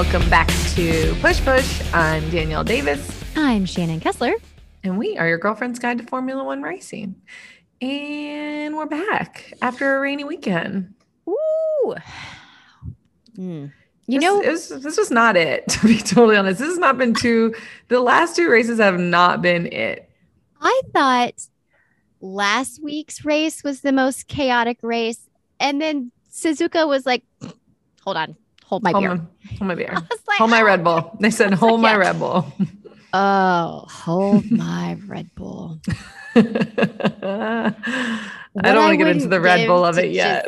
Welcome back to Push Push. I'm Danielle Davis, I'm Shannon Kessler. and we are your girlfriend's guide to Formula One racing. And we're back after a rainy weekend. Ooh. Mm. You This- know, it was, this was not it, to be totally honest. This has not been two, the last two races have not been it. I thought last week's race was the most chaotic race. And then Suzuka was like, hold on, hold my Hold beer. my, hold my beer. Like, Hold my "Oh." Red Bull. They said, was like, hold my yeah. Red Bull. Oh, hold my Red Bull. I don't want to get into the Red Bull of it yet.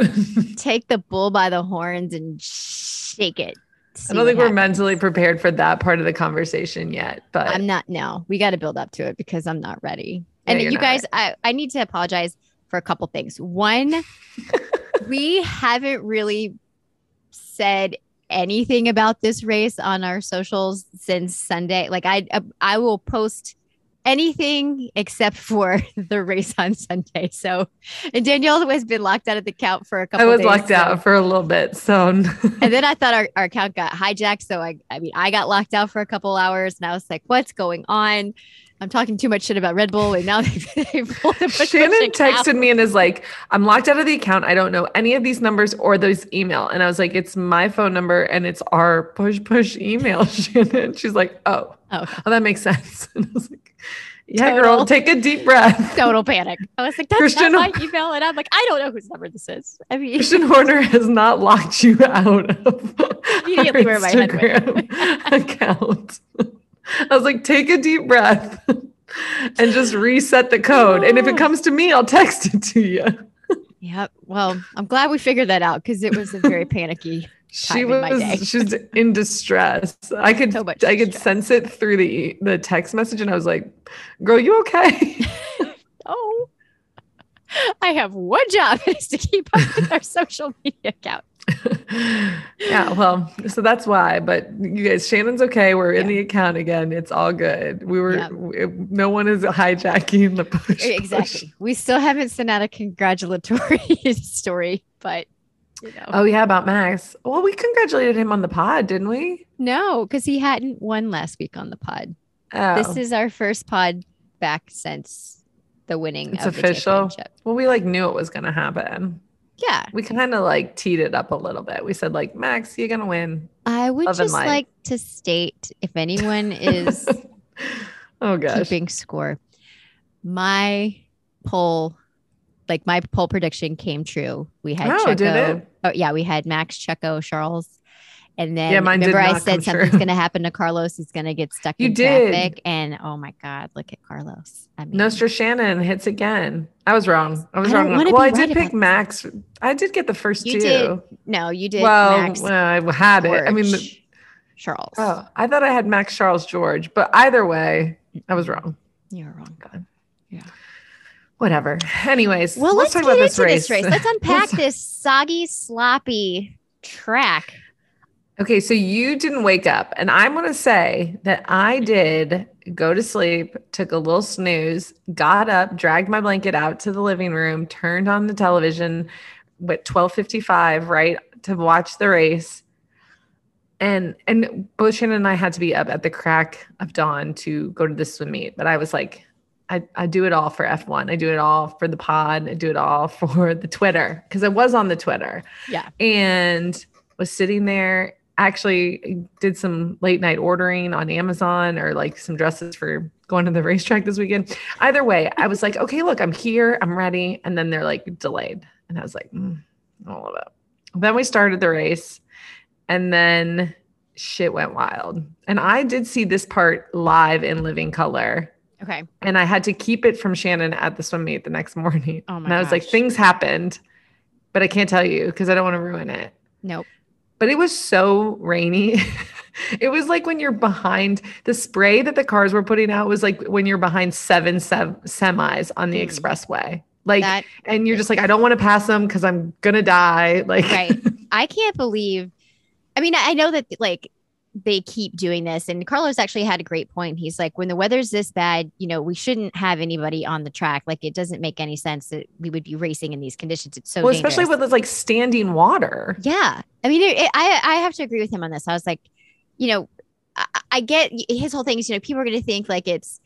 Take the bull by the horns and shake it. I don't think we're happens. mentally prepared for that part of the conversation yet, but I'm not. No, we got to build up to it because I'm not ready. Yeah, and you guys, I, I need to apologize for a couple things. One, we haven't really said anything about this race on our socials since Sunday. Like I, uh, I will post anything except for the race on Sunday. So, and Danielle has been locked out of the count for a couple. I was days, locked so- out for a little bit. So and then I thought our, our account got hijacked. So I, I mean, I got locked out for a couple hours and I was like, what's going on? I'm talking too much shit about Red Bull. And now they've, they've pulled the push Shannon texted me and is like, I'm locked out of the account. I don't know any of these numbers or those email. And I was like, it's my phone number and it's our push push email, Shannon. She's like, oh, Oh, oh, that makes sense. And I was like, yeah, Total. girl, take a deep breath. total panic. I was like, that's Christian- not my email. And I'm like, I don't know whose number this is. I mean, Christian Horner has not locked you out of Immediately our where my head went. Instagram account. I was like, take a deep breath and just reset the code. And if it comes to me, I'll text it to you. Yep. Well, I'm glad we figured that out because it was a very panicky. She time in my day. was she's in distress. I could So I could sense it through the the text message and I was like, "Girl, you okay?" Oh, I have one job is to keep up with our social media account. yeah, well, so that's why. But you guys, Shannon's okay. We're in Yeah. the account again. It's all good. We were. Yeah. we- no one is hijacking the push. push. Exactly. We still haven't sent out a congratulatory story, but you know, Oh yeah, about Max. Well, we congratulated him on the pod, didn't we? no, because he hadn't won last week on the pod. Oh, This is our first pod back since the winning. It's of the official? well, we like knew it was gonna happen. Yeah, We kind of like teed it up a little bit. We said like, Max, you're gonna win. I would Love just like to state if anyone is oh gosh. keeping score, my poll, like my poll prediction came true. We had Oh, Checo. did it? Oh yeah, we had Max, Checo, Charles, and then Yeah, mine remember I said something's true. to happen to Carlos. He's going to get stuck You in did. traffic, and oh my god, look at Carlos. I mean, Nostra Shannon hits again. I was wrong. I was I wrong. Well, I did pick about this. Max. I did get the first You two. did. no, you did. well, Max, well, I had it. I mean, the, Charles. oh, I thought I had Max Charles George, but either way, I was wrong. You were wrong. God. Yeah whatever. Anyways, Well, let's, talk get about this race. this race. Let's unpack Let's- this soggy, sloppy track. Okay, so you didn't wake up, and I'm going to say that I did go to sleep, took a little snooze, got up, dragged my blanket out to the living room, turned on the television at 12:55, right, to watch the race. And and both Shannon and I had to be up at the crack of dawn to go to the swim meet, but I was like, I, I do it all for F1. I do it all for the pod. I do it all for the Twitter because I was on the Twitter Yeah. and was sitting there actually did some late night ordering on amazon or like some dresses for going to the racetrack this weekend either way i was like okay look i'm here i'm ready and then they're like delayed and i was like mm, all of it then we started the race and then shit went wild and i did see this part live in living color Okay. and I had to keep it from Shannon at the swim meet the next morning. Oh my and I was like, things happened, but I can't tell you because I don't want to ruin it. Nope. But it was so rainy. it was like when you're behind the spray that the cars were putting out was like when you're behind seven sev- semis on the Mm. expressway. Like, That and you're just like, I don't want to pass them because I'm gonna die. Like, right. I can't believe. I mean, I know that like they keep doing this, and Carlos actually had a great point. He's like, when the weather's this bad, you know, we shouldn't have anybody on the track. Like, it doesn't make any sense that we would be racing in these conditions. It's so well, especially dangerous. with like standing water. Yeah. I mean, it, it- I I have to agree with him on this. I was like, you know, I, I get his whole thing is, you know, people are going to think like it's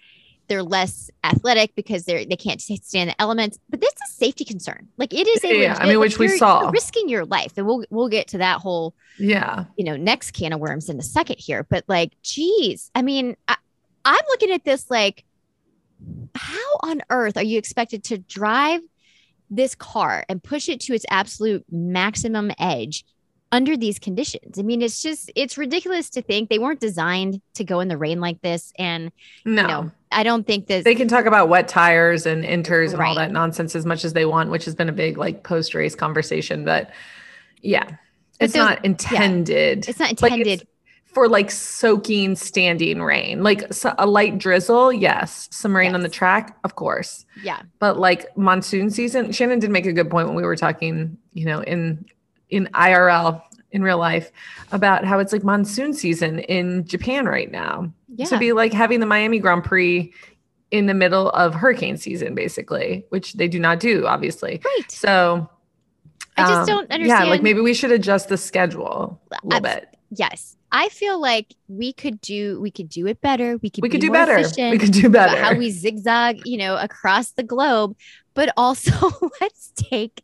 they're less athletic because they're they can't stand the elements, but this is a safety concern. Like it is a Yeah, legit, I mean, like, which we you're- saw. risking your life, and we'll we'll get to that whole Yeah. you know next can of worms in a second here. But like, geez, I mean, I, I'm looking at this like, how on earth are you expected to drive this car and push it to its absolute maximum edge? Under these conditions. I mean, it's just it's ridiculous to think they weren't designed to go in the rain like this. And No. you know, I don't think that They can talk about wet tires and inters and all that nonsense as much as they want, which has been a big like post race conversation. But yeah, it's not intended. it's not Like, intended. for like soaking standing rain, like so- a light drizzle. Yes, some rain on the track, of course. yeah. But like monsoon season, Shannon did make a good point when we were talking, you know, in in IRL in real life about how it's like monsoon season in Japan right now. Yeah. To be like having the Miami Grand Prix in the middle of hurricane season, basically, which they do not do, obviously. right. So I just um, don't understand. Yeah, like maybe we should adjust the schedule a little Abs- bit. yes. I feel like we could do we could do it better. We could We could do better. efficient We could do better. How we zigzag, you know, across the globe, but also let's take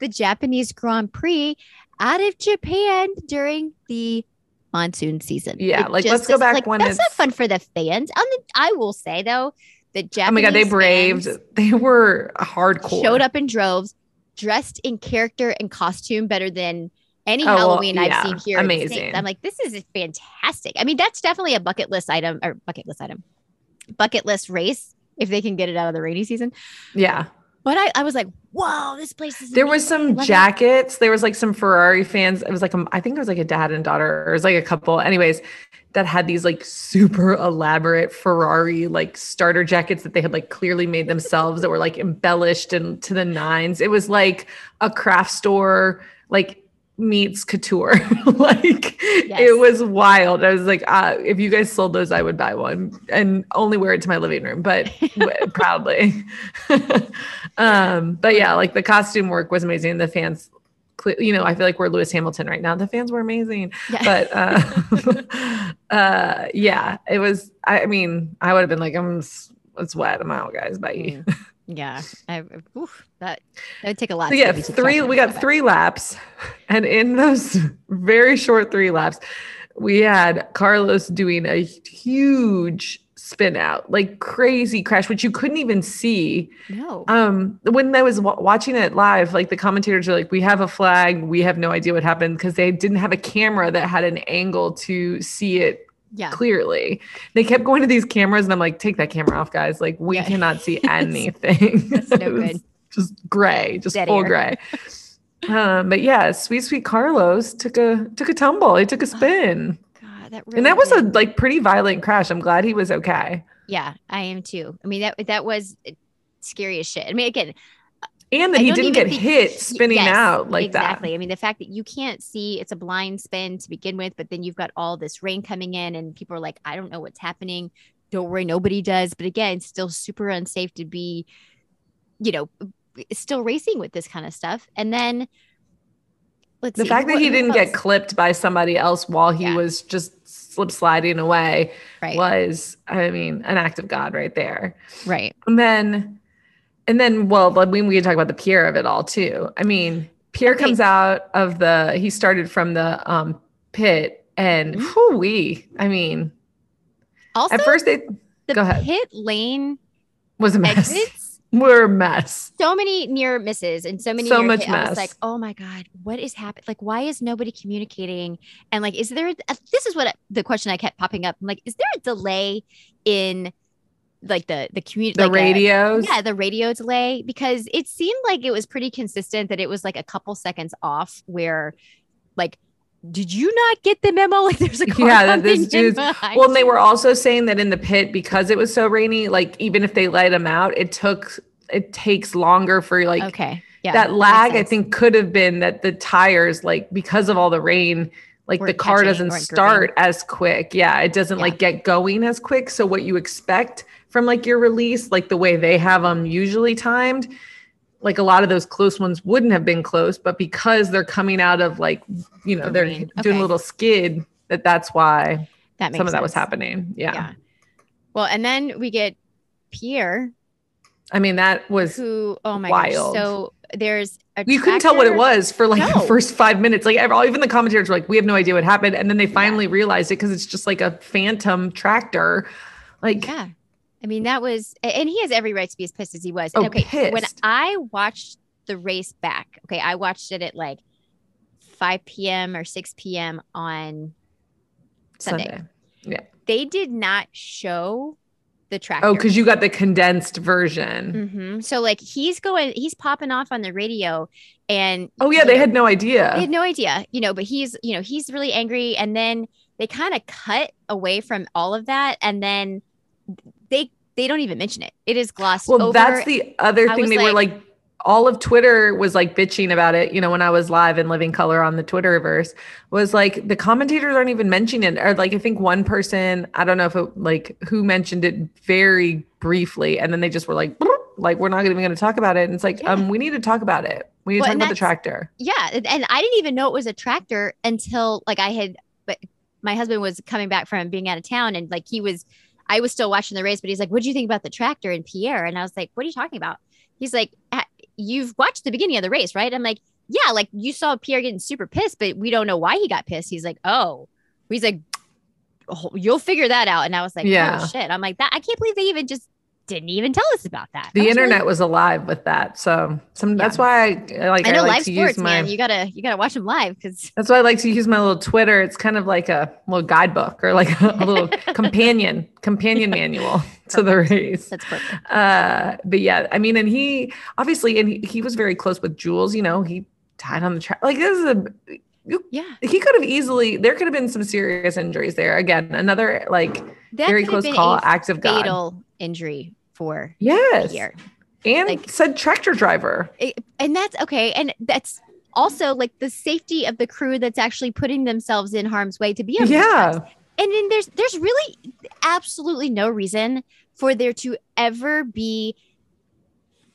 the Japanese Grand Prix out of Japan during the monsoon season. Yeah, It like, just let's go back like, when that's not fun for the fans. I, mean, I will say though, the Japanese oh my god, they braved. They were hardcore. showed up in droves, dressed in character and costume better than any Oh, well, Halloween yeah, I've seen here. in the States. amazing. I'm like, this is fantastic. I mean, that's definitely a bucket list item or bucket list item, bucket list race if they can get it out of the rainy season. Yeah. But I, I was like, whoa, this place is. There was amazing. some Love it. jackets. There was like some Ferrari fans. It was like a, I think it was like a dad and daughter, or it was like a couple. Anyways, that had these like super elaborate Ferrari like starter jackets that they had like clearly made themselves that were like embellished and to the nines. It was like a craft store like meets couture. like Yes. it was wild. I was like, uh, if you guys sold those, I would buy one and only wear it to my living room, but proudly. um, but yeah, like the costume work was amazing. The fans, you know, I feel like we're Lewis Hamilton right now. The fans were amazing, Yeah. but uh, uh, yeah, it was. I, mean, I would have been like, I'm. It's wet. I'm out, guys. Bye. Mm. Yeah, I, oof, that that would take a lot. So yeah, get me to three. We got three laps, and in those very short three laps, we had Carlos doing a huge spin out, like crazy crash, which you couldn't even see. No, Um, when I was wa- watching it live, like the commentators are like, "We have a flag. We have no idea what happened because they didn't have a camera that had an angle to see it yeah, clearly. They kept going to these cameras, and I'm like, take that camera off, guys. Like, we Yeah. cannot see anything. That's no good. Just gray, just Dead full air. gray. um, but yeah, sweet, sweet Carlos took a took a tumble. He took a spin, God, that really and that was a like pretty violent crash. I'm glad he was okay. yeah. I am too. I mean that that was scary as shit. I mean, again, And that I he didn't get think- hit spinning yes, out like that. exactly. I mean, the fact that you can't see it's a blind spin to begin with, but then you've got all this rain coming in, and people are like, I don't know what's happening. Don't worry, nobody does. But again, still super unsafe to be, you know, still racing with this kind of stuff. And then let's. The see, fact that he didn't get clipped by somebody else while he Yeah. was just slip sliding away right, was, I mean, an act of God right there. right, And then, and then, well, but we, we can talk about the Pierre of it all too. I mean, Pierre Okay. comes out of the, he started from the um, pit and Mhm. we, I mean, Also, at first they, the go ahead. pit lane was a mess. exits. We're a mess. so many near misses and so many So much hit- I was mess. like, oh my god, what is happening? Like, why is nobody communicating? And like, is there? A, this is what I- the question I kept popping up. I'm like, is there a delay in like the the community? The uh, radios. yeah, the radio delay because it seemed like it was pretty consistent that it was like a couple seconds off where, like. Did you not get the memo? Like there's a car Yeah, that this dude's- Well, and they were also saying that in the pit because it was so rainy, like even if they let them out, it took it takes longer for like okay. Yeah, that lag. I think could have been that the tires, like because of all the rain, like the car doesn't start as quick. Yeah, it doesn't Yeah. like get going as quick. So what you expect from like your release, like the way they have them usually timed, like a lot of those close ones wouldn't have been close, but because they're coming out of like you know they're rain. doing a little skid that that's why That makes some of that was happening. Yeah. Yeah. Well, and then we get Pierre, I mean, that was, who oh my Wild. gosh. So there's a you couldn't tell what it was for like No. the first five minutes. Like ev- even the commentators were like, we have no idea what happened. And then they finally realized it because it's just like a phantom tractor. Like, Yeah. I mean, that was, and he has every right to be as pissed as he was. Oh, okay, when. I watched the race back, okay, I watched it at like 5 p.m. or 6 p.m. on Sunday. Sunday. They did not show the track. Oh, because you got the condensed version. Mhm. So like he's going, he's popping off on the radio, and Oh, yeah. They know, had no idea. they had no idea, you know. But he's, you know, he's really angry, and then they kind of cut away from all of that, and then they don't even mention it. It is glossed Well, over. that's the other thing. They were like- like, all of Twitter was like bitching about it. You know, when I was live in Living Color on the Twitterverse, was like the commentators aren't even mentioning it. Or like, I think one person, I don't know if it like who mentioned it very briefly, and then they just were like, like we're not even going to talk about it. And it's like, Yeah. um, we need to talk about it. We need to talk about the tractor. yeah, and and I didn't even know it was a tractor until like I had, but my husband was coming back from being out of town, and like he was, I was still watching the race, but he's like, "What do you think about the tractor and Pierre?" And I was like, "What are you talking about?" He's like, "You've watched the beginning of the race, right?" I'm like, "Yeah, like you saw Pierre getting super pissed, but we don't know why he got pissed." He's like, "Oh," he's like, "Oh, "You'll figure that out." And I was like, oh, Yeah. "Oh shit!" I'm like, "That I can't believe they even just." Didn't even tell us about that. That The was really internet was alive with that. So some that's why I like I know like live sports, my man. You gotta you gotta watch them live because That's why I like to use my little Twitter. It's kind of like a little guidebook or like a, little companion companion manual to the race. that's perfect. Uh, but yeah, I mean, and he obviously, and he, he was very close with Jules. You know, he died on the track. Like this is a. Yeah, He could have easily. There could have been some serious injuries there. Again, another like that very close call. Act of God. fatal injury for Yes, Pierre. and Like- said tractor driver. And that's okay, and that's also like the safety of the crew that's actually putting themselves in harm's way to be on. Yeah, And then there's there's really absolutely no reason for there to ever be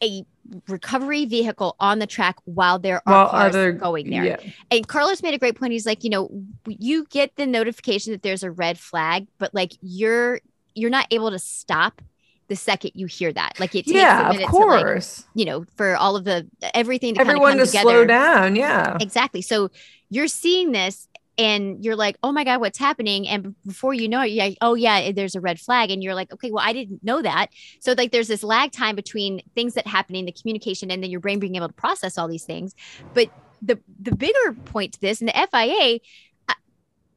a recovery vehicle on the track while there are While cars other- going there. yeah, and Carlos made a great point. He's like, you know, you get the notification that there's a red flag, but like you're you're not able to stop the second you hear that. Like it takes a minute of to like, you know, for all of the everything to kind of Everyone to together. slow down. Yeah, Exactly. So you're seeing this and you're like, oh my God, what's happening? And before you know it, you're like, oh yeah, there's a red flag. And you're like, okay, well, I didn't know that. So like there's this lag time between things that happening, the communication, and then your brain being able to process all these things. But the the bigger point to this and the FIA, uh,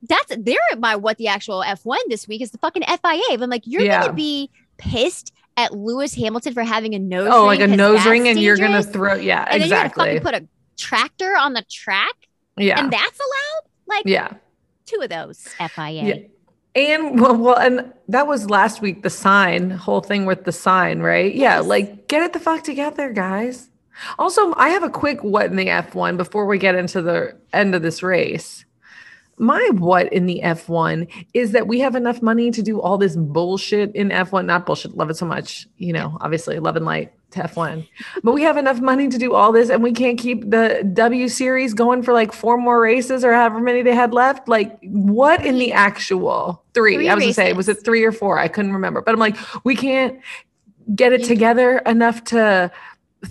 that's they're my what the actual F1 this week is the fucking FIA. I'm like, you're Yeah. gonna be pissed at Lewis Hamilton for having a nose ring. oh, ring. like a nose ring, and you're gonna throw. Yeah, and then you're gonna fucking put a tractor on the track yeah, and that's allowed like yeah. two of those fia Yeah. And well, well, and that was last week, the sign, whole thing with the sign, right? Yeah, Yes. like get it the fuck together, guys. Also, I have a quick what in the F1 before we get into the end of this race. My what in the F1 is that we have enough money to do all this bullshit in F1. Not bullshit, love it so much. You know, obviously, love and light to F1. but we have enough money to do all this and we can't keep the W series going for like four more races or however many they had left. Like, what in the actual three? Three I was gonna say, was it three or four? I couldn't remember. But I'm like, we can't get it together enough to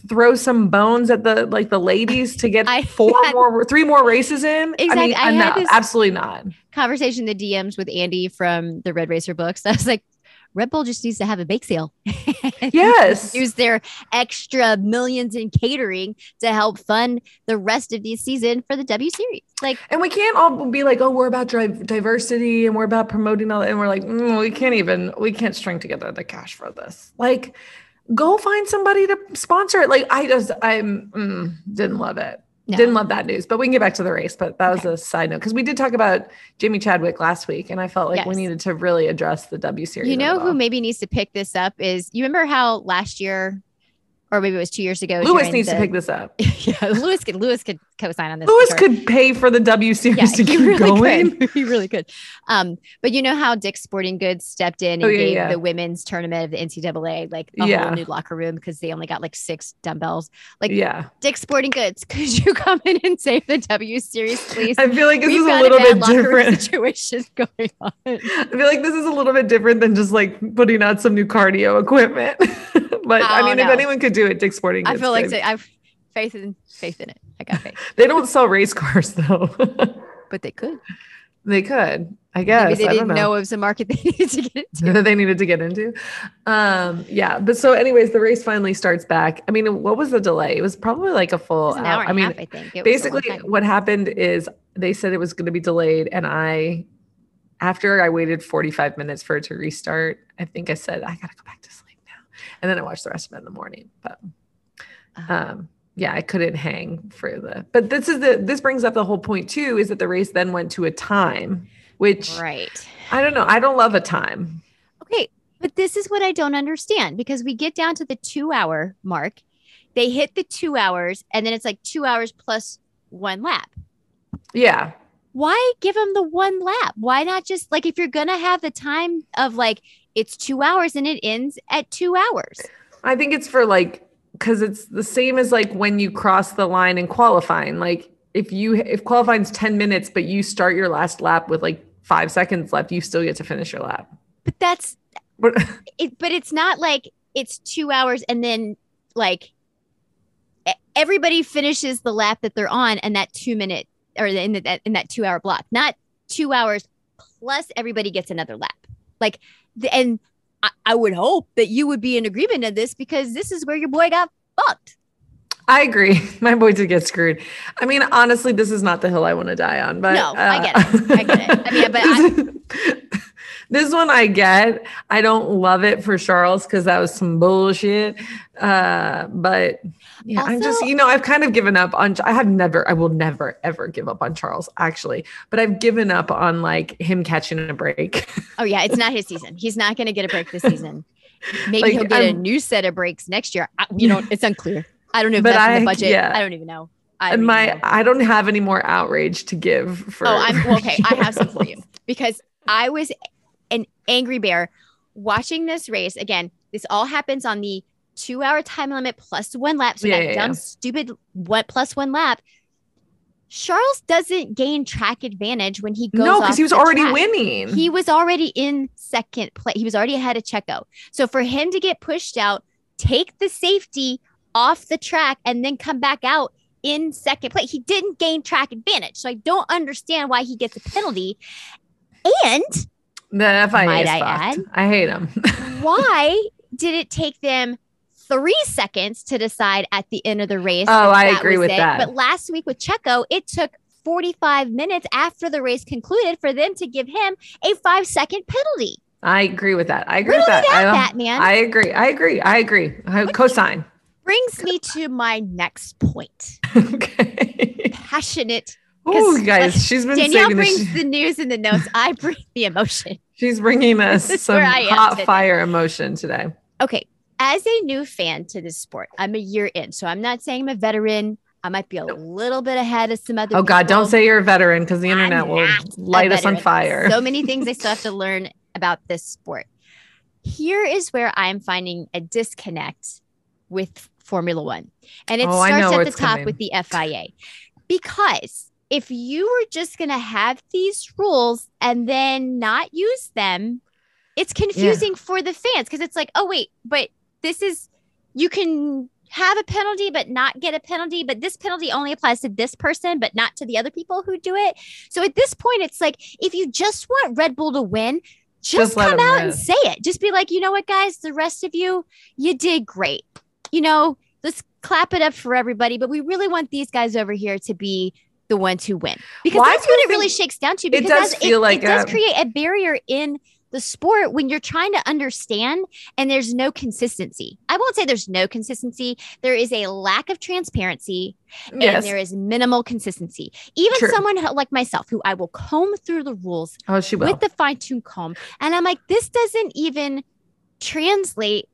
throw some bones at the like the ladies to get I four had- more three more races in. I mean, I had absolutely not. conversation the dms with andy from the red racer books i was like red bull just needs to have a bake sale Yes. use their extra millions in catering to help fund the rest of the season for the w series like And we can't all be like, oh, we're about diversity and we're about promoting all that. And we're like, mm, we can't even, we can't string together the cash for this. Like, go find somebody to sponsor it. Like, I just, I'm, mm, didn't love it. No. Didn't love that news. But we can get back to the race. But that was a side note because we did talk about Jamie Chadwick last week. And I felt like we needed to really address the W series. you know who maybe needs to pick this up is you remember how last year or maybe it was two years ago. Lewis needs to pick this up. yeah, Lewis could Lewis could co-sign on this. Lewis sure. could pay for the W series Yeah, to keep really going. could. He really could. Um, but you know how Dick's Sporting Goods stepped in and Oh, yeah, gave yeah. the women's tournament of the NCAA like a whole new locker room because they only got like six dumbbells. Like Yeah. Dick's Sporting Goods, could you come in and save the W series, please? I feel like this We've is a little bad bit different. situation going on. I feel like this is a little bit different than just like putting out some new cardio equipment. But I Oh, mean, if anyone could do it, Dick Sporting I feel like so, I've faith in faith in it. I got faith, they don't sell race cars though. but they could. they could, I guess. Maybe they I didn't know. it was a market they needed to get into. that they needed to get into. Um, yeah, but so anyways, the race finally starts back. I mean, what was the delay? It was probably like a full an hour. hour and I mean, a half, I think. It was a long basically what happened is they said it was going to be delayed and I after I waited 45 minutes for it to restart, I think I said I got to go back to sleep now. And then I watched the rest of it in the morning, but Uh, um yeah, I couldn't hang for the But this is the this brings up the whole point too is that the race then went to a time, which right. I don't know, I don't love a time. Okay, but this is what I don't understand because we get down to the two hour mark. They hit the two hours, and then it's like two hours plus one lap. Yeah. Why give them the one lap? Why not just like if you're gonna have the time of like it's two hours and it ends at two hours? I think it's for like because it's the same as like when you cross the line in qualifying. Like if you if qualifying's 10 minutes, but you start your last lap with like five seconds left, you still get to finish your lap. But that's But it. But it's not like it's two hours and then like everybody finishes the lap that they're on and that two minute or in that in that two hour block, not two hours plus everybody gets another lap. Like and I, I would hope that you would be in agreement of this because this is where your boy got fucked. I agree. My boy did get screwed. I mean, honestly, this is not the hill I want to die on. But No, I get uh, it. I get it. I mean, but I- this, this one I get. I don't love it for Charles because that was some bullshit. Uh, but yeah, I'm just, you know, I've kind of given up on. I have never, I will never ever give up on Charles actually, but I've given up on like him catching a break. Oh yeah, it's not his season. He's not going to get a break this season. Maybe Like, he'll get a I'm- new set of breaks next year. I, you know, it's unclear. I don't know if But that's in I- the budget. yeah. I don't even know. I don't my, know. I don't have any more outrage to give for. Oh, I'm well, okay. I have some for you because I was an angry bear watching this race. Again, this all happens on the two hour time limit plus one lap. So Yeah, that yeah, dumb, yeah. stupid what plus one lap. Charles doesn't gain track advantage when he goes. no, because he was already track. winning. He was already in second place. He was already ahead of Checo. So for him to get pushed out, take the safety off the track, and then come back out in second place, he didn't gain track advantage. So I don't understand why he gets a penalty. And the FIA Might I add? I hate him. why did it take them three seconds to decide at the end of the race? Oh, I agree with it? that. But last week with Checo, it took 45 minutes after the race concluded for them to give him a five second penalty. I agree with that. I agree Riddle with that. I, that, Batman. I agree. I agree. I agree. Uh, I cosign. brings me to my next point. okay. Passionate. Oh, guys, like, she's been Danielle brings this. the news and the notes. I bring the emotion. She's bringing us some where I am hot today. fire emotion today. Okay. As a new fan to this sport, I'm a year in. So I'm not saying I'm a veteran. I might be a little bit ahead of some other Oh God, don't say you're a veteran because the I'm internet will light us on fire. So many things I still have to learn about this sport. Here is where I'm finding a disconnect with Formula One. And it Oh, starts at the top coming. with the FIA. Because if you were just going to have these rules and then not use them, it's confusing for the fans because it's like, oh, wait, but this is, you can have a penalty but not get a penalty, but this penalty only applies to this person but not to the other people who do it. So at this point, it's like, if you just want Red Bull to win, just, Just come out and say it. Just be like, you know what, guys, the rest of you, you did great. You know, let's clap it up for everybody. But we really want these guys over here to be the ones who win because Why that's what it really shakes down to. It Because does as- feel like it does a- create a barrier in the sport when you're trying to understand and there's no consistency. I won't say there's no consistency. There is a lack of transparency and yes. there is minimal consistency. Even True. someone like myself, who I will comb through the rules Oh, she will. with the fine tune comb. And I'm like, this doesn't even translate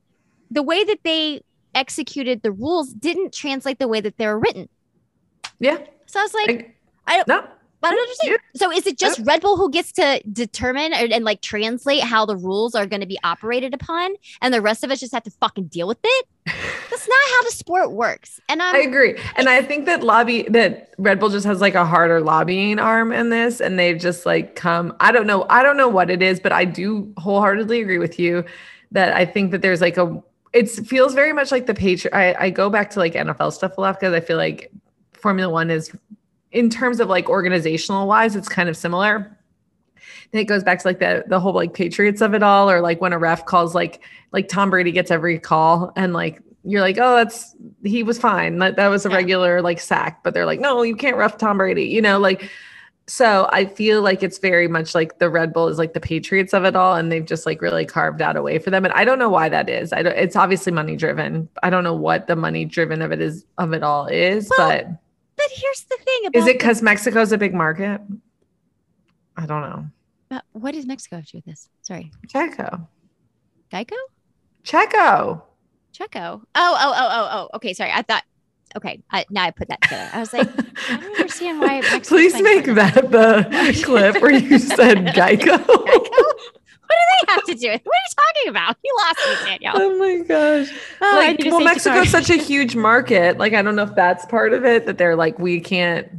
the way that they executed the rules didn't translate the way that they were written. Yeah. So I was like, I, I don't- no. I don't understand. So is it just Red Bull who gets to determine and, and like translate how the rules are going to be operated upon, and the rest of us just have to fucking deal with it? That's not how the sport works. And I'm I agree. And I think that lobby that Red Bull just has like a harder lobbying arm in this and they've just like come I don't know I don't know what it is but I do wholeheartedly agree with you that I think that there's like a it feels very much like the Patriot I, I go back to like NFL stuff a lot because I feel like Formula 1 is in terms of like organizational wise it's kind of similar. And it goes back to like the the whole like Patriots of it all or like when a ref calls like like Tom Brady gets every call and like you're like, oh, that's he was fine. That that was a Yeah. regular like sack, but they're like, no, you can't ref Tom Brady. You know, like so I feel like it's very much like the Red Bull is like the Patriots of it all, and they've just like really carved out a way for them. And I don't know why that is. I don't. It's obviously money driven. I don't know what the money driven of it is of it all is, Well, but but here's the thing about is it because Mexico's a big market? I don't know. uh, what does Mexico have to do with this? Sorry, Checo, Geico, Checo. Checo. Oh, oh, oh, oh, oh. Okay, sorry. I thought. Okay, I, now I put that together. I was like, I don't understand why. Mexico's Please make that the clip where you said Geico. Geico? What do they have to do with? What are you talking about? You lost me, Danielle. oh my gosh. Oh, like, well, Mexico's such a huge market. Like, I don't know if that's part of it that they're like, we can't.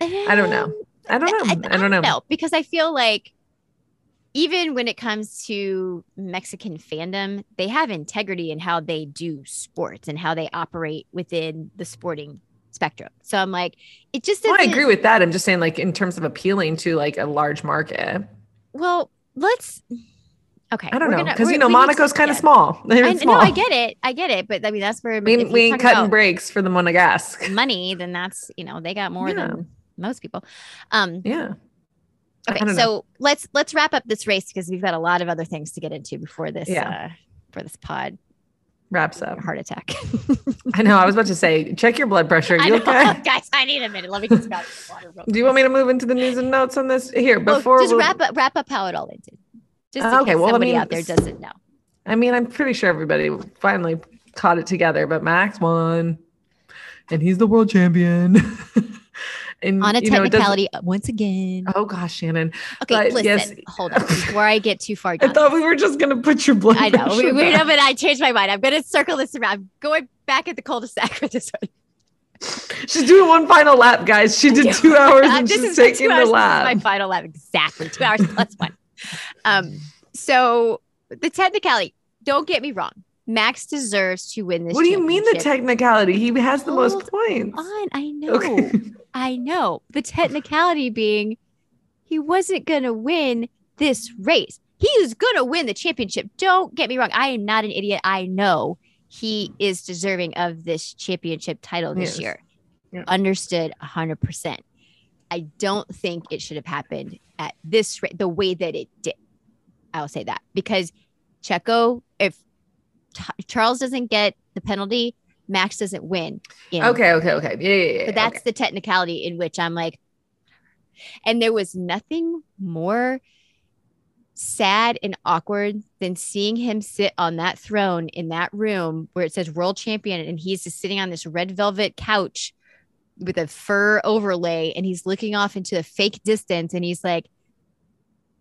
I don't know. I don't um, know. I, don't know. because I feel like even when it comes to Mexican fandom, they have integrity in how they do sports and how they operate within the sporting spectrum. So I'm like, it just Well, I agree with that. I'm just saying, like, in terms of appealing to like a large market. Well, let's. Okay, I don't know because you know Monaco's kind of small. I, small. no, I get it. I get it. But I mean, that's where We, we ain't cutting breaks for the Monegasque. money, then that's you know they got more Yeah. than most people. Um, Yeah. Okay, so know. let's let's wrap up this race because we've got a lot of other things to get into before this Yeah. uh for this pod Wraps up. heart attack. I know. I was about to say, check your blood pressure. I you okay? guys. I need a minute. Let me just grab some water. Do you want me to move into the news and notes on this here Well, before? just we- wrap up wrap up how it all ended. Just in Uh, okay, case well, I somebody mean, out there doesn't know. I mean, I'm pretty sure everybody finally caught it together, but Max won, and he's the world champion. and On a you know, technicality, uh, once again. oh gosh, Shannon! Okay, but listen. yes- Hold on before I get too far I thought we were just gonna put your blood. I know. We, know, but I changed my mind. I'm going to circle this around. I'm going back at the cul-de-sac for this one. She's doing one final lap, guys. She did two hours and this she's is taking the hours. This is lap. my final lap. Exactly. Two hours plus one. Um, so the technicality, don't get me wrong. Max deserves to win this. what do you mean the technicality? He has the most points. On, I know. Okay. I know. The technicality being he wasn't going to win this race. He is going to win the championship. Don't get me wrong. I am not an idiot. I know he is deserving of this championship title this Yes. year. Yeah. Understood 100%. I don't think it should have happened at this rate, the way that it did. I'll say that because Checo, if T- Charles doesn't get the penalty, Max doesn't win. in Okay, okay, okay. Yeah, yeah, yeah. but that's okay. the technicality in which I'm like, and there was nothing more sad and awkward than seeing him sit on that throne in that room where it says world champion and he's just sitting on this red velvet couch with a fur overlay and he's looking off into the fake distance and he's like,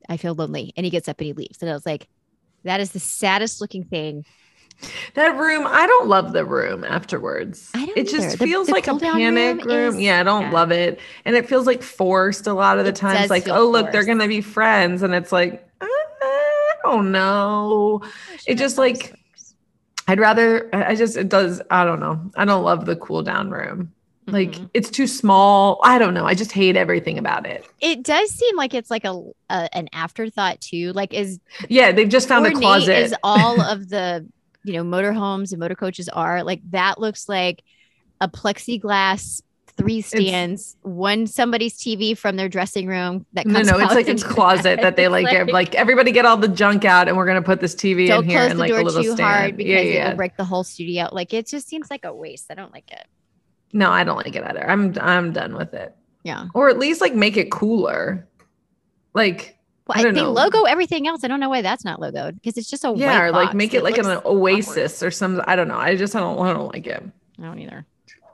I feel lonely. And he gets up and he leaves. And I was like, that is the saddest looking thing. That room. I don't love the room afterwards. I don't it just. The- feels the like a panic room room. is- yeah, I don't yeah. love it, and it feels like forced a lot of the It times. Like, oh look, they're gonna be friends, and it's like, uh, I don't know. It just, like, I'd rather. I just it does. I don't know. I don't love the cool down room. Like Mhm. it's too small. I don't know. I just hate everything about it. it does seem like it's like a, a an afterthought too. Like is Yeah, they've just found a closet. Is all of the you know motorhomes and motor coaches are like that looks like a plexiglass three stands one somebody's tv from their dressing room that no, comes no, it's out like a into closet that they It's like, have, like everybody get all the junk out and we're gonna put this TV don't in here close and the like a little too stand. hard because yeah, it yeah. will break the whole studio like it just seems like a waste i don't like it No, I don't like it either. I'm I'm done with it. yeah Or at least like make it cooler. Like Well, I don't they know. logo everything else. I don't know why that's not logoed because it's just a yeah, white or like make it like an oasis or some. I don't know. I just I don't I don't like it. I don't either.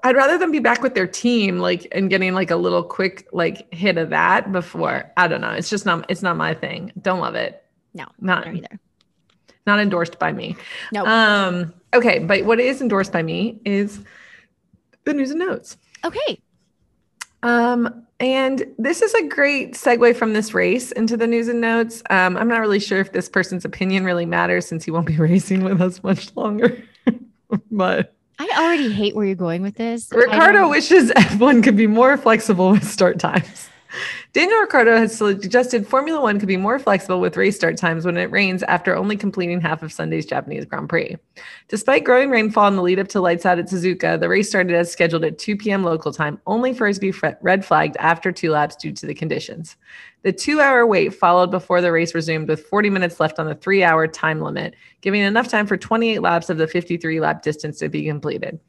I'd rather them be back with their team, like and getting like a little quick like hit of that before. I don't know. It's just not. It's not my thing. Don't love it. No, Not either. not endorsed by me. No. Um. Okay, but what is endorsed by me is the news and notes. okay. Um, and this is a great segue from this race into the news and notes. Um, I'm not really sure if this person's opinion really matters since he won't be racing with us much longer. but I already hate where you're going with this. Ricciardo wishes F1 could be more flexible with start times. Daniel Ricciardo has suggested Formula One could be more flexible with race start times when it rains after only completing half of Sunday's Japanese Grand Prix. Despite growing rainfall in the lead up to lights out at Suzuka, the race started as scheduled at 2 p.m. local time, only for it to be red flagged after two laps due to the conditions. The two hour wait followed before the race resumed with 40 minutes left on the three hour time limit, giving enough time for 28 laps of the 53 lap distance to be completed.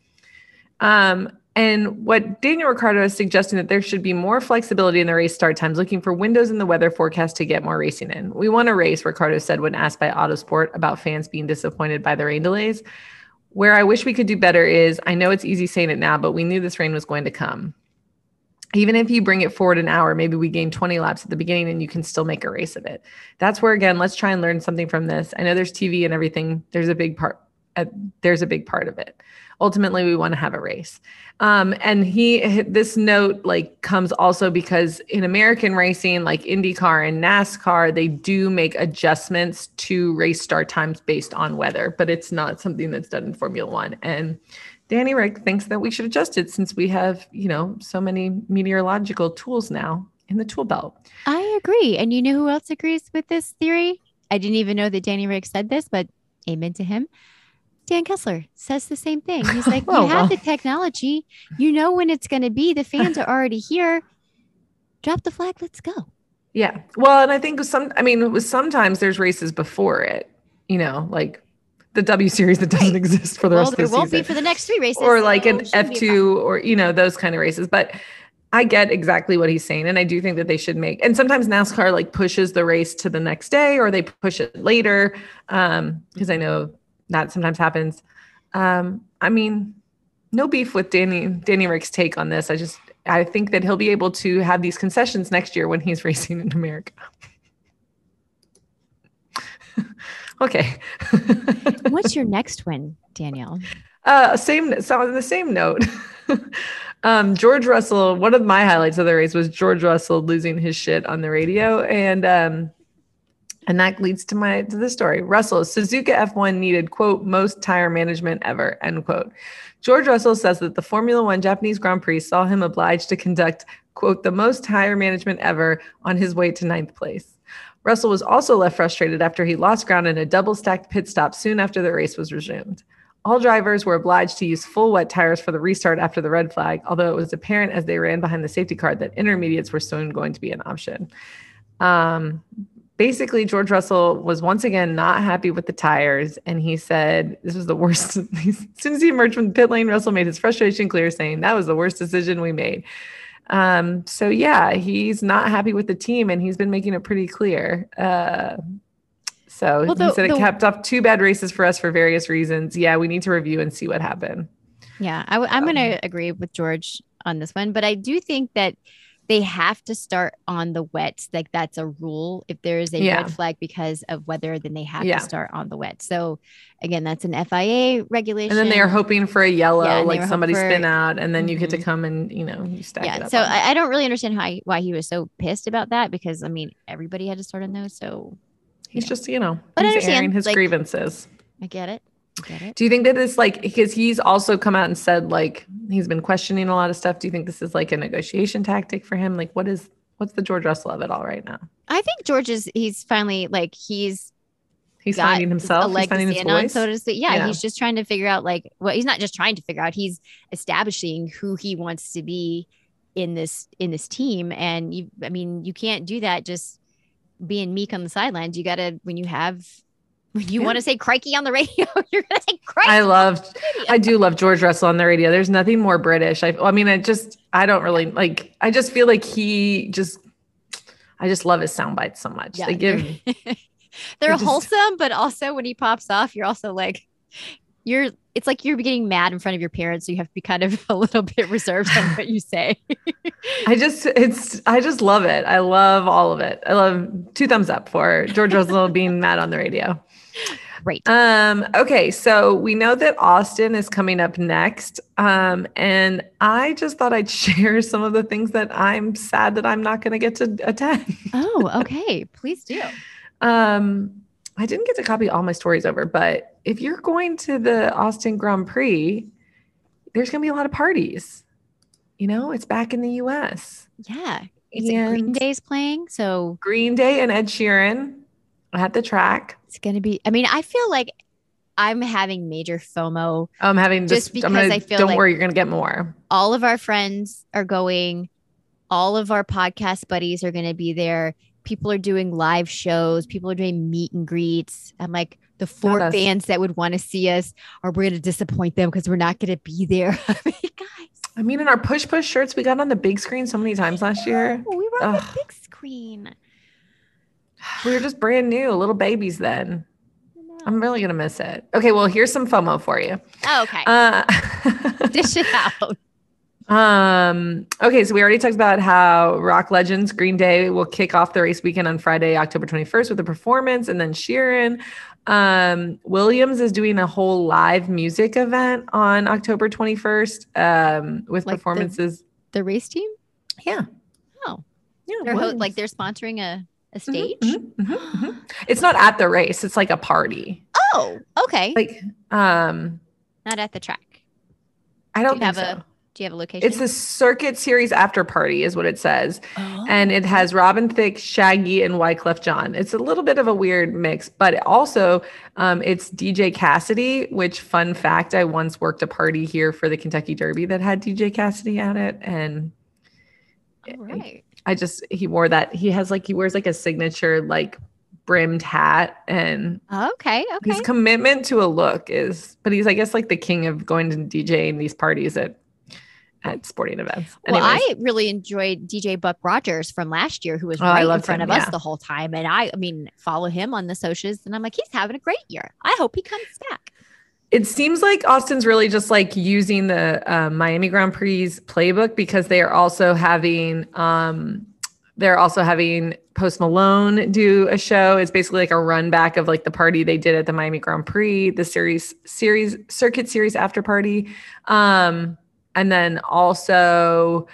Um, and what Daniel Ricciardo is suggesting that there should be more flexibility in the race start times, looking for windows in the weather forecast to get more racing in. We want a race, Ricciardo said when asked by Autosport about fans being disappointed by the rain delays. Where I wish we could do better is I know it's easy saying it now, but we knew this rain was going to come. Even if you bring it forward an hour, maybe we gain 20 laps at the beginning and you can still make a race of it. That's where, again, let's try and learn something from this. I know there's TV and everything, there's a big part. Uh, there's a big part of it ultimately we want to have a race um, and he this note like comes also because in american racing like indycar and nascar they do make adjustments to race start times based on weather but it's not something that's done in formula one and danny rick thinks that we should adjust it since we have you know so many meteorological tools now in the tool belt I agree. And you know who else agrees with this theory? I didn't even know that Danny Rick said this, but amen to him. Dan Kessler says the same thing. He's like, Oh, you have well. the technology. You know when it's going to be. The fans are already here. Drop the flag. Let's go. yeah well and i think some i mean with sometimes there's races before it you know like the w series that doesn't exist for the well, rest of the there the won't be for the next three races. or like an shouldn't be a problem. F2 or you know those kind of races but I get exactly what he's saying and I do think that they should make and sometimes NASCAR like pushes the race to the next day or they push it later um because I know that sometimes happens um I mean no beef with Danny Danny Rick's take on this I just I think that he'll be able to have these concessions next year when he's racing in America okay What's your next win, Danielle? Uh, same. So on the same note, um, George Russell. One of my highlights of the race was George Russell losing his shit on the radio, and um, and that leads to my to the story. Russell Suzuka F1 needed quote most tire management ever end quote. George Russell says that the Formula One Japanese Grand Prix saw him obliged to conduct quote the most tire management ever on his way to ninth place. Russell was also left frustrated after he lost ground in a double stacked pit stop soon after the race was resumed. All drivers were obliged to use full wet tires for the restart after the red flag, although it was apparent as they ran behind the safety car that intermediates were soon going to be an option. Um, basically, George Russell was once again not happy with the tires, and he said this was the worst. as soon as he emerged from the pit lane, Russell made his frustration clear, saying that was the worst decision we made. Um, so yeah, he's not happy with the team, and he's been making it pretty clear. Uh, so Well, he the- said it the- kept up two bad races for us for various reasons. Yeah, we need to review and see what happened. Yeah, I w- I'm Um, going to agree with George on this one, but I do think that they have to start on the wet. Like that's a rule. If there is a Yeah. red flag because of weather, then they have Yeah. to start on the wet. So again, that's an FIA regulation. And then they are hoping for a yellow, Yeah, like somebody for- spin out, and then you get to Mhm. come and you know you stack Yeah, up. so I, I don't really understand how why he was so pissed about that because I mean everybody had to start on those, so He's yeah. just, you know, But he's understand, airing his like- grievances. I get it. I get it. Do you think that it's like because he's also come out and said like he's been questioning a lot of stuff? Do you think this is like a negotiation tactic for him? Like, what is what's the George Russell of it all right now? I think George is he's finally like he's He's finding himself. He's finding his voice. so to speak. Yeah, Yeah. he's just trying to figure out like well, he's not just trying to figure out, he's establishing who he wants to be in this in this team. And you I mean, you can't do that just being meek on the sidelines. You gotta when you have when you Yeah. want to say crikey on the radio, you're gonna say crikey. I love, I do love George Russell on the radio. There's nothing more British. I, I mean, I just, I don't really like. I just feel like he just, I just love his sound bites so much. Yeah, they give they're, they're just- wholesome, but also when he pops off, you're also like, you're. It's like you're getting mad in front of your parents, so you have to be kind of a little bit reserved on what you say. I just it's I just love it. I love all of it. I love two thumbs up for George Russell being mad on the radio. Great. Um, okay, so we know that Austin is coming up next. Um, and I just thought I'd share some of the things that I'm sad that I'm not gonna get to attend. oh, okay. Please do. Um, I didn't get to copy all my stories over, but if you're going to the Austin Grand Prix, there's gonna be a lot of parties. You know, it's back in the US. Yeah. It's Green Day's playing, so Green Day and Ed Sheeran at the track. it's gonna be. I mean, I feel like I'm having major FOMO. Oh, I'm having Just because gonna, I feel don't like- worry, you're gonna get more. All of our friends are going. All of our podcast buddies are gonna be there. People are doing live shows. People are doing meet and greets. I'm like the four us. fans that would want to see us, are we're gonna disappoint them because we're not gonna be there? I mean, guys. I mean, in our push push shirts, we got on the big screen so many times last year. Oh, we were on Ugh. the big screen. We were just brand new, little babies then. I'm really gonna miss it. Okay, well, here's some FOMO for you. Oh, okay. Uh, Dish it out. um, okay, so we already talked about how Rock Legends Green Day will kick off the race weekend on Friday, October 21st with a performance, and then Sheeran. Um, Williams is doing a whole live music event on October 21st um, with Like performances. The race team? yeah. Oh. Yeah. Ho- like they're sponsoring a, a stage. Mhm, mhm, mhm. It's not at the race, it's like a party. Oh, okay. Like, um, Not at the track. I don't you think have so. a- Do you have a location? It's a circuit series after party, is what it says. oh. And it has Robin Thicke, Shaggy, and Wyclef Jean. It's a little bit of a weird mix, but also um, it's DJ Cassidy, which fun fact, I once worked a party here for the Kentucky Derby that had DJ Cassidy at it. And All right. I just he wore that. He has like he wears like a signature like brimmed hat and Okay. Okay. his commitment to a look is but he's I guess like the king of going to DJ in these parties at at sporting events. well, I really enjoyed DJ Buck Rogers from last year, who was Oh, right in front him, of us the whole time. And I, I mean, follow him on the socials, and I'm like, he's having a great year. I hope he comes back. It seems like Austin's really just like using the uh, Miami Grand Prix playbook because they are also having um, they're also having Post Malone do a show. It's basically like a run back of like the party they did at the Miami Grand Prix, the series series circuit series after party, um, and then also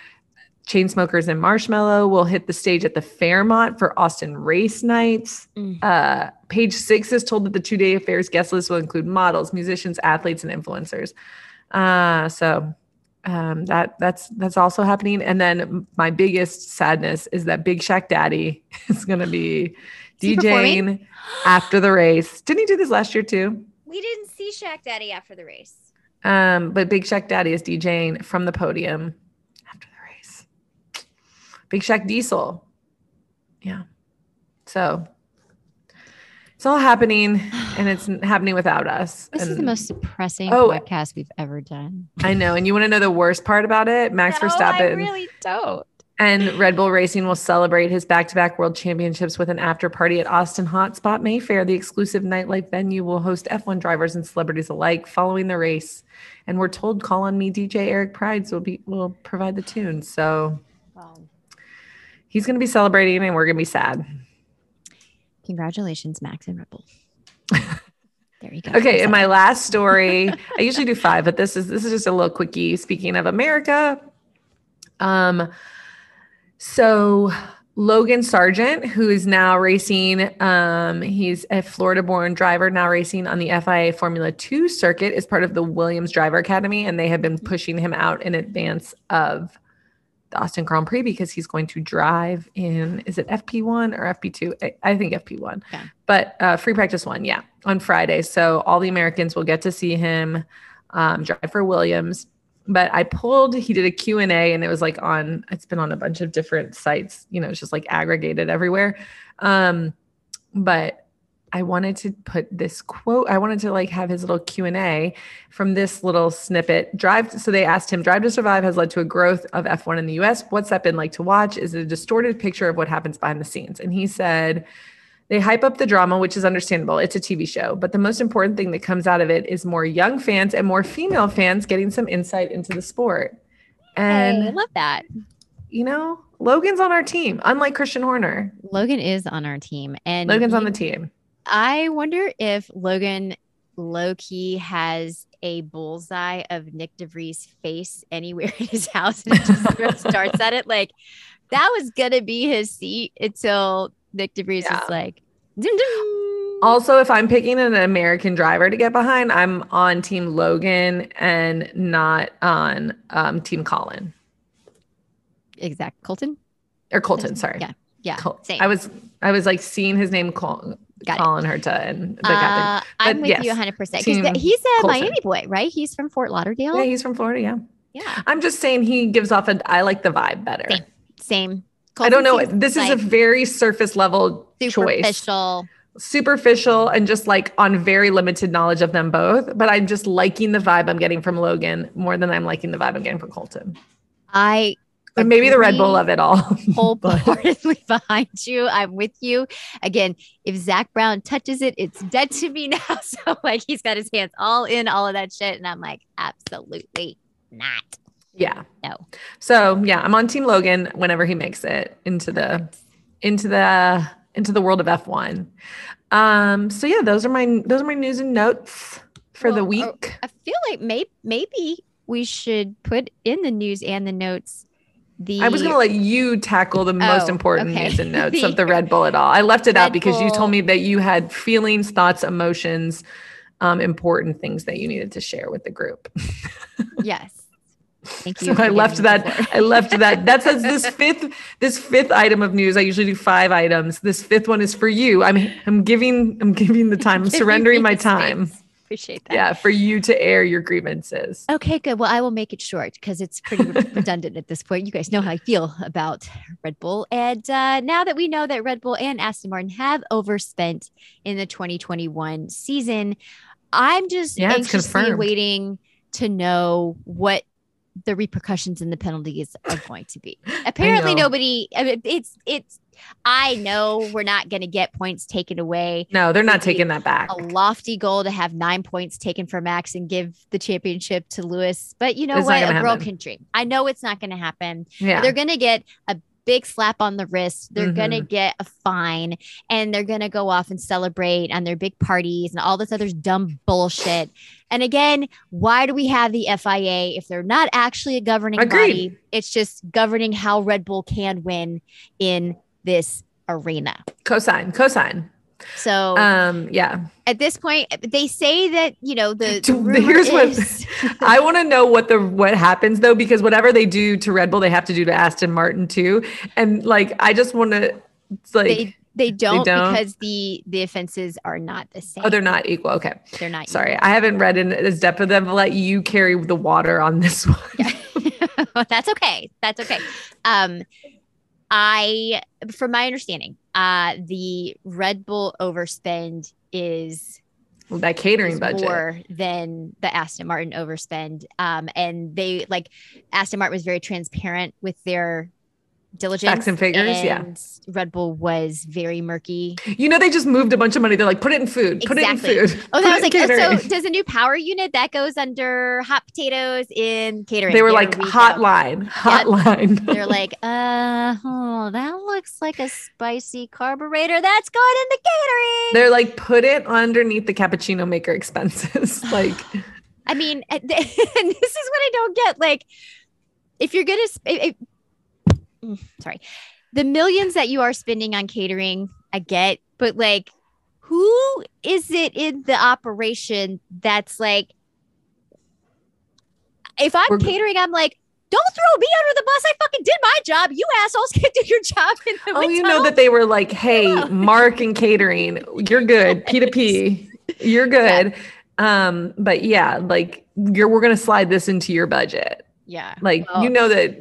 Chainsmokers and Marshmello will hit the stage at the Fairmont for Austin Race Nights. Mm. Uh, page six is told that the two day affairs guest list will include models, musicians, athletes, and influencers. Uh, so um, that that's that's also happening. And then my biggest sadness is that Big Shaq Daddy is going to be Is? DJing after the race. Didn't he do this last year too? We didn't see Shaq Daddy after the race. Um, but Big Shaq Daddy is DJing from the podium after the race. Big Shaq Diesel. Yeah. So it's all happening and it's happening without us. This is the most depressing Oh. podcast we've ever done. I know. And you want to know the worst part about it? Max Verstappen I really don't. and Red Bull Racing will celebrate his back to back world championships with an after party at Austin Hotspot Mayfair. The exclusive nightlife venue will host F1 drivers and celebrities alike following the race. And we're told Call on Me DJ Eric Prydz will be will provide the tunes. So he's gonna be celebrating and we're gonna be sad. Congratulations, Max and Ripple. there you go. Okay, and my last story, I usually do five, but this is this is just a little quickie. Speaking of America, um, so Logan Sargeant, who is now racing, um, he's a Florida-born driver now racing on the FIA Formula Two circuit, is part of the Williams Driver Academy, and they have been pushing him out in advance of the Austin Grand Prix because he's going to drive in is it FP1 or FP2? I, I think FP1. Okay. But uh, free practice one, yeah, on Friday. So all the Americans will get to see him um, drive for Williams. But I pulled, he did a Q&A and it was like on, it's been on a bunch of different sites, you know, it's just like aggregated everywhere. Um, but I wanted to put this quote. I wanted to like have his little Q and A from this little snippet. Drive. So they asked him, "Drive to Survive has led to a growth of F1 in the U.S. What's that been like to watch? Is it a distorted picture of what happens behind the scenes?" And he said, "They hype up the drama, which is understandable. It's a TV show, but the most important thing that comes out of it is more young fans and more female fans getting some insight into the sport." And hey, I love that. You know, Logan's on our team, unlike Christian Horner. Logan is on our team, and Logan's on the team. I wonder if Logan low key has a bullseye of Nyck de Vries' face anywhere in his house and just starts at it. Like that was gonna be his seat until Nyck de Vries yeah. was like. Ding, ding. Also, if I'm picking an American driver to get behind, I'm on Team Logan and not on um, Team Colin. Exact Colton or Colton. Sorry. Yeah. Yeah. Col- I was I was like seeing his name call, Got calling it. her to and the uh, I'm with yes, you 100 percent because he's a. Miami boy, right? He's from Fort Lauderdale. Yeah, he's from Florida. Yeah. Yeah. I'm just saying he gives off a. I like the vibe better. Same. Same. I don't know. This is a very surface level superficial. choice. Superficial Superficial and just like on very limited knowledge of them both. But I'm just liking the vibe I'm getting from Logan more than I'm liking the vibe I'm getting from Colton. I but maybe the Red Bull of it all. wholeheartedly behind you. I'm with you. Again, if Zak Brown touches it, it's dead to me now. So like he's got his hands all in all of that shit. And I'm like, absolutely not. Yeah. No. So yeah, I'm on Team Logan whenever he makes it into the into the into the world of F1. Um, so yeah, those are my those are my news and notes for well, the week. I feel like maybe maybe we should put in the news and the notes the I was going to let you tackle the most oh, important okay. news and notes the, of the Red Bull at all. I left it Red out because Bull. you told me that you had feelings, thoughts, emotions, um, important things that you needed to share with the group. yes. Thank you. So I left that. I left that. That says this fifth. This fifth item of news. I usually do five items. This fifth one is for you. I'm. I'm giving. I'm giving the time. I'm surrendering my time. Space appreciate that. Yeah, for you to air your grievances. Okay, good. Well, I will make it short because it's pretty redundant at this point. You guys know how I feel about Red Bull. And uh, now that we know that Red Bull and Aston Martin have overspent in the 2021 season, I'm just yeah, anxiously waiting to know what the repercussions and the penalties are going to be. Apparently, nobody. I mean, it's it's I know we're not going to get points taken away. No, they're not taking that back. A lofty goal to have nine points taken from Max and give the championship to Lewis. But you know it's what? A girl can dream. I know it's not going to happen. Yeah. They're going to get a big slap on the wrist. They're mm-hmm. going to get a fine and they're going to go off and celebrate on their big parties and all this other dumb bullshit. And again, why do we have the FIA if they're not actually a governing Agreed. body? It's just governing how Red Bull can win in this arena. Cosign, cosign. So, um, yeah. At this point, they say that you know the. the here's is- what I want to know what the what happens though because whatever they do to Red Bull, they have to do to Aston Martin too, and like I just want to like. They, they don't, they don't, because the the offenses are not the same. Oh, they're not equal. Okay, they're not. Sorry, equal. I haven't read in as depth of them. Let you carry the water on this one. Yeah. That's okay. That's okay. Um, I, from my understanding, uh, the Red Bull overspend is well, that catering budget more than the Aston Martin overspend. Um, and they like Aston Martin was very transparent with their diligence. Facts and figures, and yeah. Red Bull was very murky. You know, they just moved a bunch of money. They're like, put it in food, put exactly. it in food. Oh, that was like, catering. so does a new power unit that goes under hot potatoes in catering? They were like, hotline, hotline. Yep. They're like, uh, oh, that looks like a spicy carburetor that's going into catering. They're like, put it underneath the cappuccino maker expenses. like, I mean, and this is what I don't get. Like, if you're gonna, if, sorry, the millions that you are spending on catering, I get, but like, who is it in the operation that's like, if I'm We're, catering, I'm like, don't throw me under the bus. I fucking did my job. You assholes can't do your job. In the oh, you know that they were like, hey, Mark and catering, you're good. P to P, you're good. Yeah. Um, but yeah, like you're we're gonna slide this into your budget. Yeah. Like well, you know that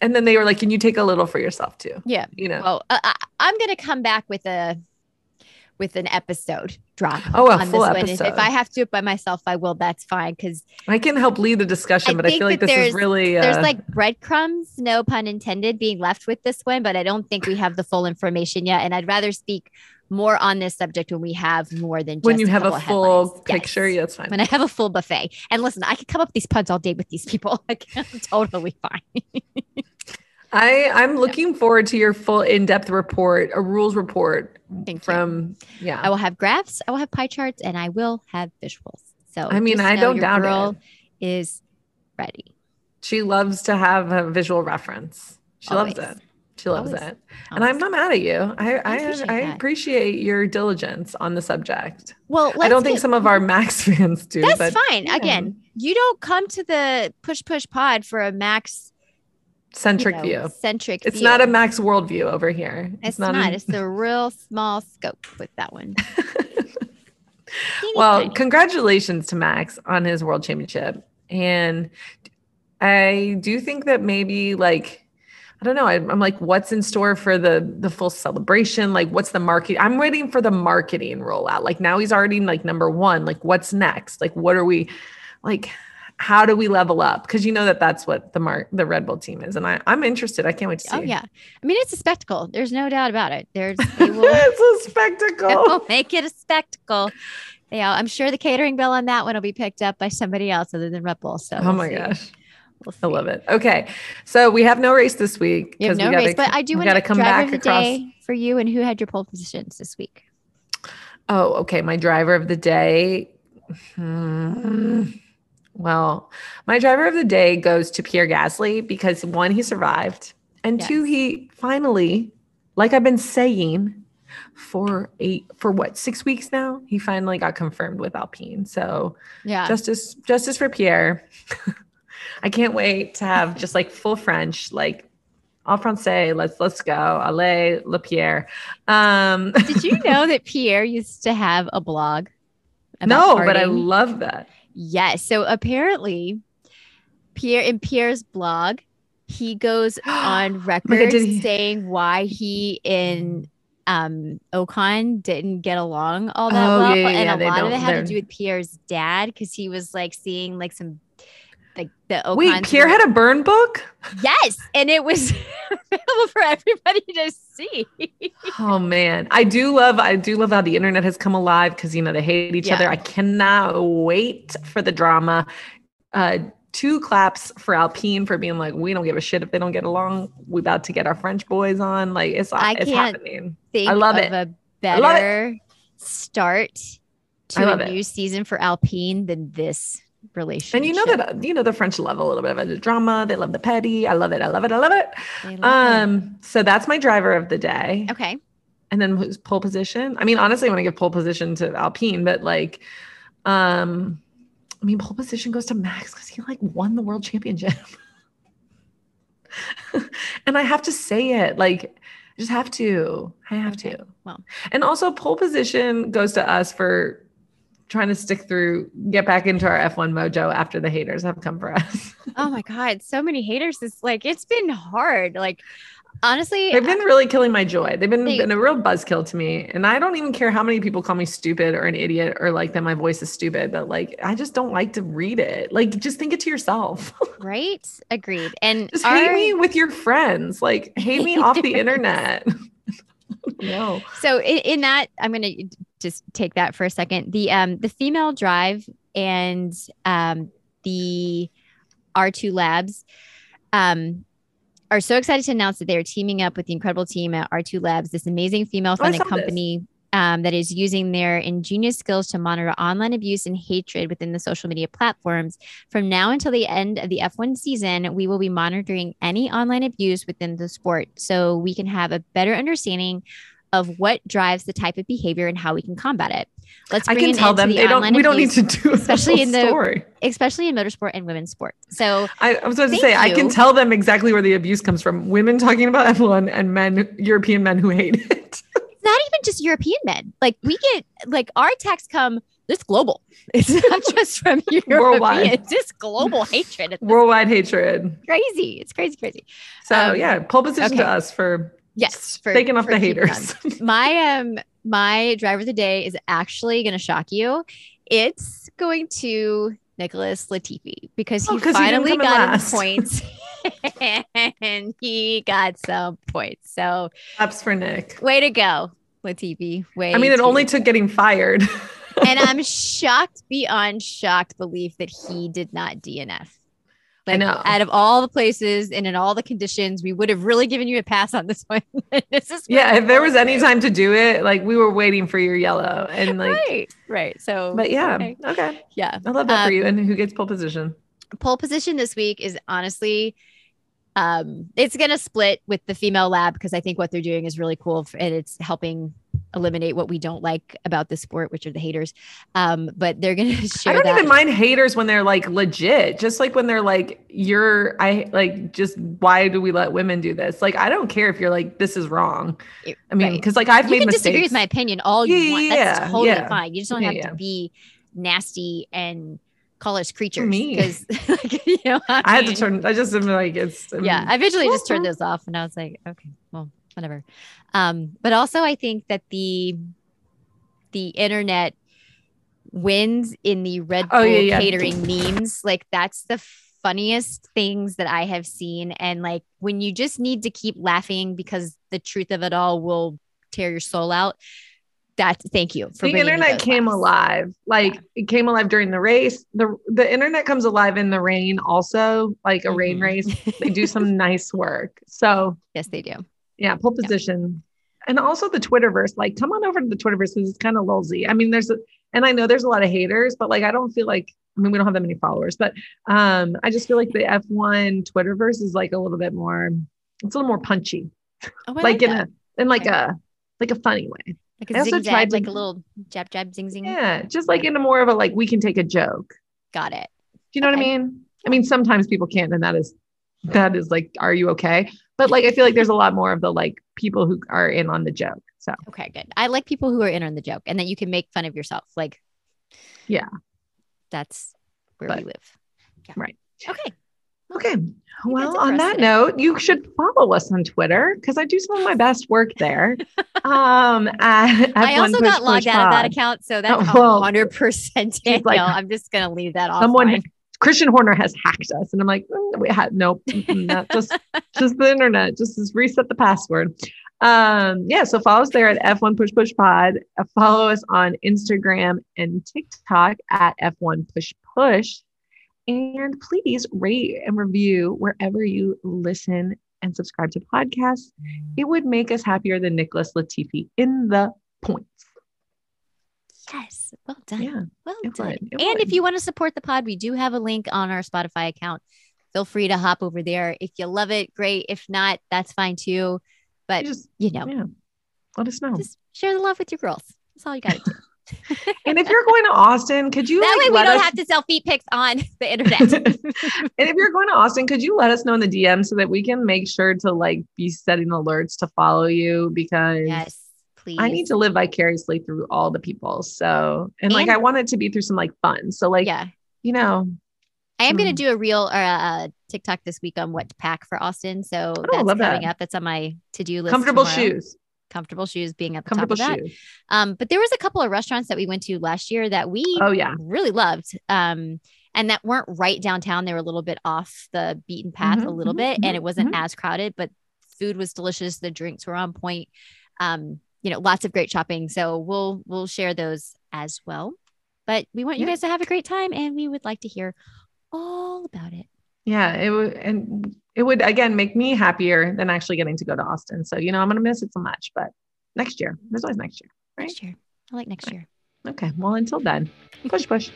and then they were like, "Can you take a little for yourself too?" Yeah, you know. Well, uh, I, I'm going to come back with a with an episode drop. Oh, a on full this one. If- episode. If I have to do it by myself, I will. That's fine because I can help lead the discussion, I but I think feel like that this is there's- really uh, there's like breadcrumbs, no pun intended, being left with this one, but I don't think we have the full information yet. And I'd rather speak more on this subject when we have more than just when you have a full headlines. Yes. picture. Yeah, that's fine. When I have a full buffet. And listen, I could come up with these puns all day with these people. Like, I'm totally fine. I I'm looking forward to your full in-depth report, a rules report Thank you. from yeah. I will have graphs, I will have pie charts, and I will have visuals. So I mean, I don't doubt girl it. is ready. She loves to have a visual reference. She loves it. She loves Always. it. And I'm not mad at you. I I, appreciate I appreciate your diligence on the subject. Well, I don't think get- some of our Max fans do, That's but fine. yeah. Again, you don't come to the push push pod for a max you centric know, view. Centric. It's view. not a Max worldview over here. It's, not. a- It's a real small scope with that one. Well, tiny. congratulations to Max on his world championship. And I do think that maybe like I don't know. I'm, I'm like, what's in store for the the full celebration? Like, what's the market? I'm waiting for the marketing rollout. Like now he's already like number one. Like, what's next? Like, what are we like? How do we level up? Because you know that that's what the mark the Red Bull team is, and I I'm interested. I can't wait to oh, see. oh yeah, I mean it's a spectacle. There's no doubt about it. There's they will, it's a they spectacle. will make it a spectacle. Yeah, I'm sure the catering bill on that one will be picked up by somebody else other than Red Bull. So Oh we'll my see. gosh. We'll I love it. Okay. So we have no race this week. You have no we gotta, race, but I do want to come back of the across. day for you and who had your pole positions this week. Oh, okay. My driver of the day. Hmm. Well, my driver of the day goes to Pierre Gasly because one, he survived, and two, he finally, like I've been saying, for eight for what six weeks now, he finally got confirmed with Alpine. So Yeah, justice, justice for Pierre. I can't wait to have just like full French, like en français. Let's let's go, allez, le Pierre. Um, Did you know that Pierre used to have a blog? about no, but I love that. Yes. So apparently, Pierre in Pierre's blog, he goes on record he- saying why he in um Ocon didn't get along all that Oh, well, yeah, yeah, and yeah, a lot of it had to do with Pierre's dad because he was like seeing like some like the Ocons Wait, Pierre had a burn book? yes, and it was available for everybody to see. Oh man. I do love I do love how the internet has come alive because you know they hate each Yeah. other. I cannot wait for the drama. Uh two claps for Alpine for being like, we don't give a shit if they don't get along. We about to get our French boys on. Like it's I it's can't happening. Think I love of it. a I love it. better start to a it. new season for Alpine than this relationship. And you know that you know the French love a little bit of the drama. They love the petty. I love it. I love it. I love it. Love it. Um, so that's my driver of the day. Okay. And then who's pole position? I mean, honestly, I want to give pole position to Alpine, but like, um, I mean, pole position goes to Max because he like won the world championship. and I have to say it, like, I just have to. I have Okay, to. well. and also pole position goes to us for trying to stick through, get back into our F1 mojo after the haters have come for us. Oh my God. So many haters. It's like, it's been hard. Like, honestly, They've been really killing my joy. They've been, They- been a real buzzkill to me. And I don't even care how many people call me stupid or an idiot or like that my voice is stupid, but like I just don't like to read it. Like just think it to yourself. right? Agreed. And just hate me with your friends. Like hate me off the internet. No. so in, in that, I'm going to just take that for a second. The, um, the female drive and, um, the R2 labs, um, are so excited to announce that they are teaming up with the incredible team at R2 Labs, this amazing female funded company. this. Um, that is using their ingenious skills to monitor online abuse and hatred within the social media platforms. From now until the end of the F1 season, we will be monitoring any online abuse within the sport so we can have a better understanding of what drives the type of behavior and how we can combat it. Let's I can an tell them the they don't we don't need to do a especially in the- story. especially in motorsport and women's sport. So I, I was about to say I can tell them exactly where the abuse comes from. Women talking about F1 and men, European men who hate it. not even just European men. Like we get like our attacks come. It's global. It's not just from Worldwide. Europeans. It's global hatred. Worldwide hatred. crazy. It's crazy, crazy. So Um, yeah, pole position to us for Yes, for, taking off for the haters. My um my driver of the day is actually going to shock you. It's going to Nicholas Latifi because he Oh, finally in got last. points. and he got some points. So Ups for Nick. way to go, Latifi. Way I mean, it only took getting fired. and I'm shocked beyond shocked belief that he did not DNF. I know. Out of all the places and in all the conditions, we would have really given you a pass on this one. this is yeah, if there was any time. to do it, like we were waiting for your yellow. And like, right, right. So, but yeah, okay. okay. yeah. I love that for Um, you. And who gets pole position? Pole position this week is honestly, um, it's gonna split with the female lab because I think what they're doing is really cool f- and it's helping eliminate what we don't like about the sport, which are the haters. Um, but they're gonna I don't that. even mind haters when they're like legit, just like when they're like, you're, I like, just why do we let women do this? Like, I don't care if you're like, this is wrong. I mean, right. because like I've you made can mistakes. disagree with my opinion all you Yeah, want. That's yeah, totally yeah. fine. You just don't have to be nasty and call us creatures. me. Because like, you know, I had to turn, I just am like, it's, Yeah, I eventually just turned those off and I was like, okay, well, whatever. Um, but also I think that the the internet wins in the Red Bull Oh, yeah, yeah. catering memes. Like that's the funniest things that I have seen. And like when you just need to keep laughing because the truth of it all will tear your soul out. That thank you for the internet came laughs. alive like it came alive during the race the the internet comes alive in the rain also like a rain Mhm. race they do some nice work so yes, they do. yeah pole Yeah. position and also the twitterverse like come on over to the twitterverse because it's kind of lulzy i mean there's a and i know there's a lot of haters but like i don't feel like i mean we don't have that many followers but um i just feel like the f1 twitterverse is like a little bit more it's a little more punchy Oh, I like in that. a in like Okay. a like a funny way like a also zig tried to- like a little jab jab zing zing. yeah just like in a more of a like we can take a joke Got it. Do you know what I mean? I mean, sometimes people can't, and that is that is like, are you okay? But like, I feel like there's a lot more of the like people who are in on the joke. So Okay, good. I like people who are in on the joke and that you can make fun of yourself. Like, Yeah. that's where But- we live. Yeah. Right. Okay. Okay. Well, on that note, you should follow us on Twitter because I do some of my best work there. um, at, I F1 also Push got logged out of that account, so that's Oh, hundred percent Danielle. like- I'm just gonna leave that off. Someone, Christian Horner has hacked us, and I'm like, mm, we had nope, mm, not just just the internet, just, just reset the password. Um, yeah, so follow us there at F1 Push Push Pod. Follow us on Instagram and TikTok at F1 Push Push. And please rate and review wherever you listen and subscribe to podcasts. It would make us happier than Nicholas Latifi in the points. yes, well done. Yeah. Well done. would, and if you want to support the pod, we do have a link on our Spotify account. Feel free to hop over there. If you love it, great. If not, that's fine too. But Just you know, yeah, let us know. just share the love with your girls. That's all you got to do. and if you're going to Austin, could you that like, way we don't us- have to sell feet pics on the internet. and if you're going to Austin, could you let us know in the DM so that we can make sure to like be setting alerts to follow you because yes, please. I need to live vicariously through all the people. So and, like I want it to be through some like fun. So like yeah, you know, I am going to hmm. do a real or a, a TikTok this week on what to pack for Austin. So oh, that's Oh, love coming that. up. That's on my to do list. comfortable tomorrow. shoes. Comfortable shoes being at the Comfortable top of that. shoes. Um, but there was a couple of restaurants that we went to last year that we Oh yeah. really loved. Um, and that weren't right downtown. They were a little bit off the beaten path Mhm, a little mhm, bit, and mhm, it wasn't mhm. as crowded, but food was delicious. The drinks were on point. Um, you know, lots of great shopping. So we'll we'll share those as well. But we want you Yeah. guys to have a great time, and we would like to hear all about it. Yeah, it would and it would again make me happier than actually getting to go to Austin. So you know, I'm gonna miss it so much, but next year. There's always next year. Right. Next year, I like next year. Okay. Well, until then, push push.